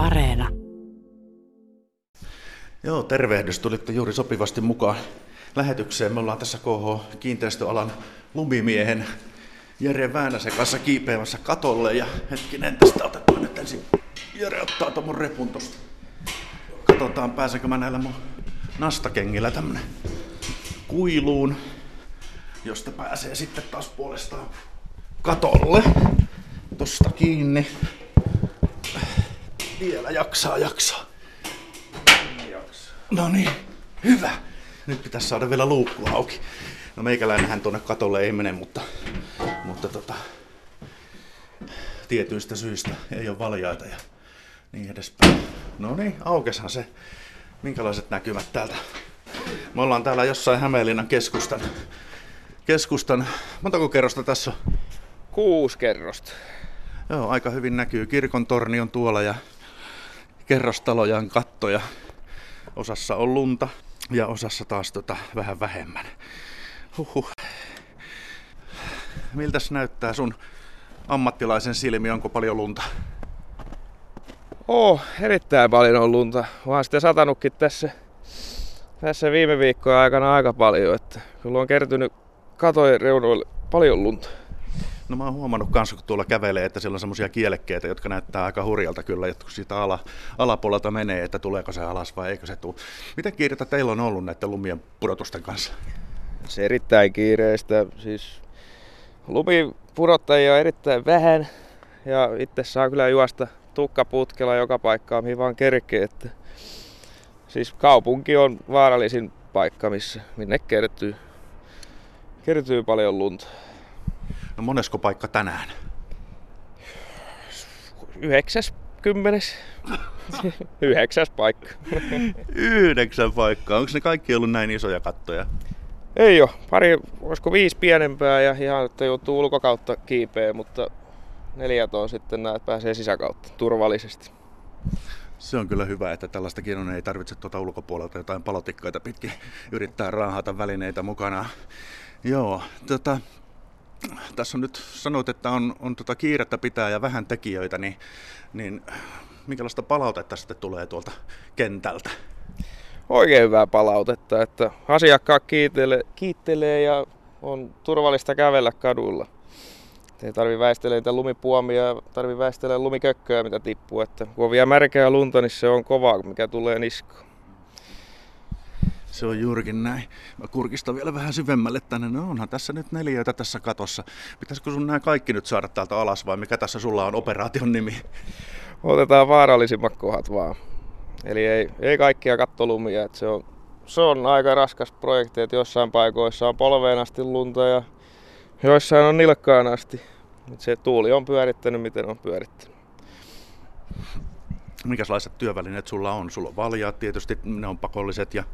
Areena. Joo, tervehdys. Tulitte juuri sopivasti mukaan lähetykseen. Me ollaan tässä KH Kiinteistöalan lumimiehen Jere Väänäsen kanssa kiipeämässä katolle. Ja hetkinen, tästä otetaan nyt ensin. Jere ottaa tuon repun tosta. Katsotaan, pääsenkö mä näillä mun nastakengillä tämmönen kuiluun, josta pääsee sitten taas puolestaan katolle. Tosta kiinni. Vielä jaksaa, jaksaa. No niin, hyvä. Nyt pitäisi saada vielä luukku auki. No meikäläinenhän tuonne katolle ei mene, mutta, mutta tota, tietyistä syistä ei ole valjaita ja niin edespäin. No niin, aukeshan se. Minkälaiset näkymät täältä? Me ollaan täällä jossain Hämeenlinnan keskustan. Keskustan, montako kerrosta tässä on? Kuusi kerrosta. Joo, aika hyvin näkyy. Kirkon torni on tuolla ja kerrostaloja on kattoja. Osassa on lunta ja osassa taas tota vähän vähemmän. Huhhuh. Miltäs näyttää sun ammattilaisen silmi? Onko paljon lunta? Oh, erittäin paljon on lunta. Vaan sitten satanutkin tässä, tässä viime viikkojen aikana aika paljon. Että kyllä on kertynyt katojen reunoille paljon lunta. No mä oon huomannut kanssa, kun tuolla kävelee, että siellä on semmoisia kielekkeitä, jotka näyttää aika hurjalta kyllä, että kun siitä ala, alapuolelta menee, että tuleeko se alas vai eikö se tule. Miten kiirettä teillä on ollut näiden lumien pudotusten kanssa? Se erittäin kiireistä. Siis lumipudottajia on erittäin vähän ja itse saa kyllä juosta tukkaputkella joka paikkaan, mihin vaan kerkee. Että siis kaupunki on vaarallisin paikka, missä minne kertyy, kertyy paljon lunta. No monesko paikka tänään? Yhdeksäs, kymmenes, yhdeksäs paikka. Yhdeksän paikkaa. Onko ne kaikki ollut näin isoja kattoja? Ei ole. Pari, olisiko viisi pienempää ja ihan, että joutuu ulkokautta kiipeä, mutta neljät on sitten näet pääsee sisäkautta turvallisesti. Se on kyllä hyvä, että tällaistakin on, ei tarvitse tuota ulkopuolelta jotain palotikkaita pitkin yrittää raahata välineitä mukana. Joo, tota, tässä on nyt sanoit, että on, on tota kiirettä pitää ja vähän tekijöitä, niin, niin minkälaista palautetta sitten tulee tuolta kentältä? Oikein hyvää palautetta, että asiakkaat kiittelee, kiittelee ja on turvallista kävellä kadulla. Ei tarvi väistellä niitä lumipuomia, tarvi väistellä lumikökköä, mitä tippuu. Että kun on vielä märkää lunta, niin se on kovaa, mikä tulee niskoon. Se on juurikin näin. Mä kurkistan vielä vähän syvemmälle tänne. No onhan tässä nyt neljöitä tässä katossa. Pitäisikö sun nämä kaikki nyt saada täältä alas vai mikä tässä sulla on operaation nimi? Otetaan vaarallisimmat kohdat vaan. Eli ei, ei kaikkia kattolumia. Että se, on, se on aika raskas projekti, että jossain paikoissa on polveen asti lunta ja joissain on nilkkaan asti. Et se tuuli on pyörittänyt, miten on pyörittänyt. Minkälaiset työvälineet sulla on? Sulla on valjaat tietysti, ne on pakolliset ja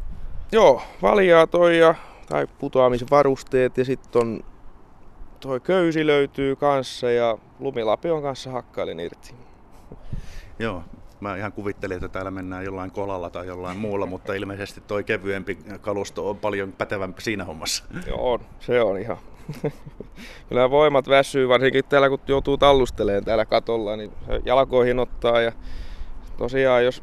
Joo, valjaat on ja, tai putoamisvarusteet ja sitten on toi köysi löytyy kanssa ja lumilapi on kanssa hakkailin irti. Joo, mä ihan kuvittelin, että täällä mennään jollain kolalla tai jollain muulla, mutta ilmeisesti toi kevyempi kalusto on paljon pätevämpi siinä hommassa. Joo, se on ihan. Kyllä voimat väsyy, varsinkin täällä kun joutuu tallusteleen täällä katolla, niin jalkoihin ottaa ja tosiaan jos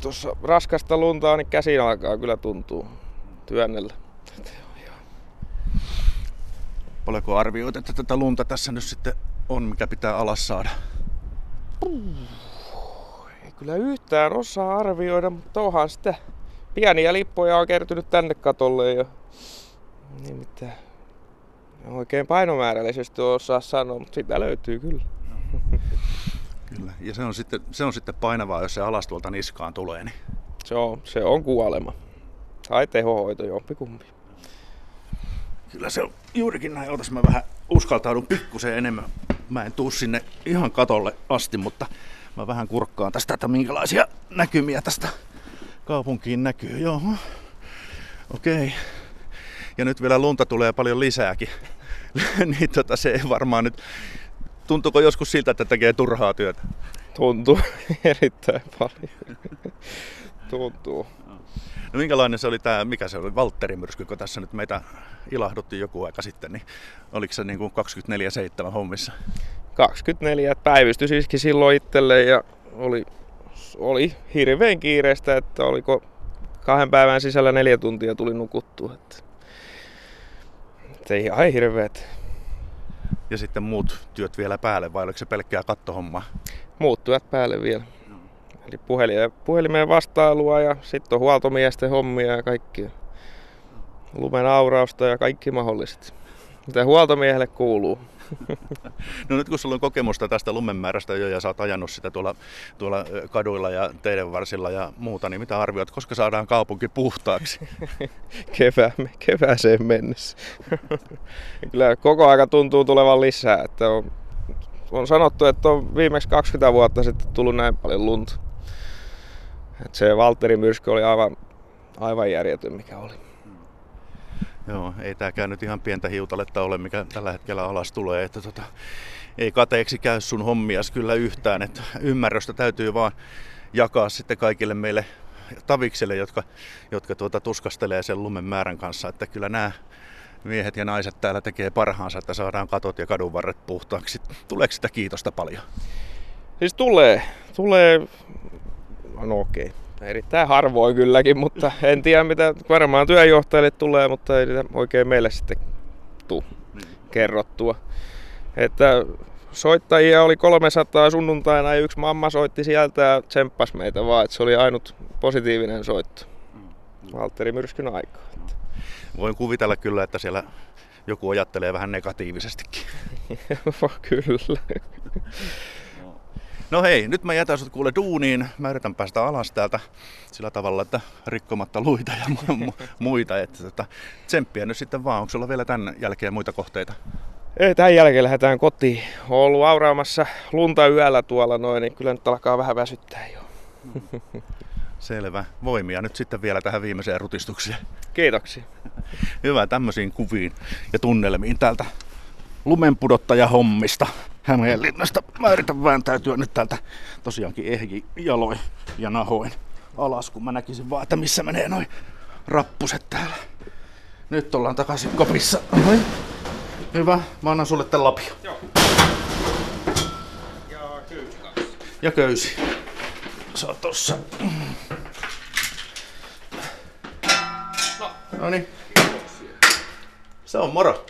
tuossa raskasta luntaa, niin käsin alkaa kyllä tuntuu työnnellä. Paljonko arvioit, että tätä lunta tässä nyt sitten on, mikä pitää alas saada? Ei kyllä yhtään osaa arvioida, mutta onhan sitä pieniä lippoja on kertynyt tänne katolle ja niin mitä oikein painomäärällisesti osaa sanoa, mutta sitä löytyy kyllä. Kyllä, ja se on sitten, se on sitten painavaa, jos se alas tuolta niskaan tulee. Niin... Se, on, se on kuolema. Tai tehohoito, jompikumpi. Kyllä se on juurikin näin. Otas mä vähän uskaltaudun pikkusen enemmän. Mä en tuu sinne ihan katolle asti, mutta mä vähän kurkkaan tästä, että minkälaisia näkymiä tästä kaupunkiin näkyy. Joo. Okei. Okay. Ja nyt vielä lunta tulee paljon lisääkin. niin tota, se ei varmaan nyt Tuntuuko joskus siltä, että tekee turhaa työtä? Tuntuu erittäin paljon. Tuntuu. No minkälainen se oli tämä, mikä se oli, Valtteri myrsky, kun tässä nyt meitä ilahdutti joku aika sitten, niin oliko se niin kuin 24-7 hommissa? 24, päivystys iski silloin itselle ja oli, oli hirveän kiireistä, että oliko kahden päivän sisällä neljä tuntia tuli nukuttua. Että, että ei ihan hirveet. Ja sitten muut työt vielä päälle, vai oliko se pelkkää kattohommaa? Muut työt päälle vielä. Eli puhelin, puhelimeen vastailua ja sitten on huoltomiesten hommia ja kaikki. Lumen aurausta ja kaikki mahdolliset. Mitä huoltomiehelle kuuluu. No nyt kun sulla on kokemusta tästä lumenmäärästä jo ja sä oot ajanut sitä tuolla, tuolla kaduilla ja teidän varsilla ja muuta, niin mitä arvioit, koska saadaan kaupunki puhtaaksi? Kevää, kevääseen mennessä. Kyllä koko aika tuntuu tulevan lisää. Että on, on sanottu, että on viimeksi 20 vuotta sitten tullut näin paljon lunta. Että se Valtteri myrsky oli aivan, aivan järjetön, mikä oli. Joo, ei tääkään nyt ihan pientä hiutaletta ole, mikä tällä hetkellä alas tulee. Että tota, ei kateeksi käy sun hommias kyllä yhtään. Että ymmärrystä täytyy vaan jakaa sitten kaikille meille tavikselle, jotka, jotka tuota, tuskastelee sen lumen määrän kanssa. Että kyllä nämä miehet ja naiset täällä tekee parhaansa, että saadaan katot ja kadunvarret puhtaaksi. Tuleeko sitä kiitosta paljon? Siis tulee. Tulee, no okei. Okay Erittäin harvoin kylläkin, mutta en tiedä mitä varmaan työjohtajille tulee, mutta ei oikein meille sitten tuu niin. kerrottua. Että soittajia oli 300 sunnuntaina ja yksi mamma soitti sieltä ja tsemppasi meitä vaan, että se oli ainut positiivinen soitto. Valtteri Myrskyn aikaa. Voin kuvitella kyllä, että siellä joku ajattelee vähän negatiivisestikin. kyllä. No hei, nyt mä jätän sut kuule duuniin. Mä yritän päästä alas täältä sillä tavalla, että rikkomatta luita ja mu- muita. Että tota, tsemppiä nyt sitten vaan. Onko sulla vielä tämän jälkeen muita kohteita? Ei, tämän jälkeen lähdetään kotiin. Olen ollut auraamassa lunta yöllä tuolla noin, niin kyllä nyt alkaa vähän väsyttää jo. Selvä. Voimia nyt sitten vielä tähän viimeiseen rutistukseen. Kiitoksia. Hyvä tämmöisiin kuviin ja tunnelmiin täältä lumenpudottaja hommista. Hämeenlinnasta. Mä yritän vääntäytyä nyt täältä tosiaankin ehji jaloin ja nahoin alas, kun mä näkisin vaan, että missä menee noin rappuset täällä. Nyt ollaan takaisin kopissa. Oi. Hyvä, mä annan sulle tän lapio. Joo. Ja köysi Ja köysi. Se on tossa. No. Noniin. Se on moro.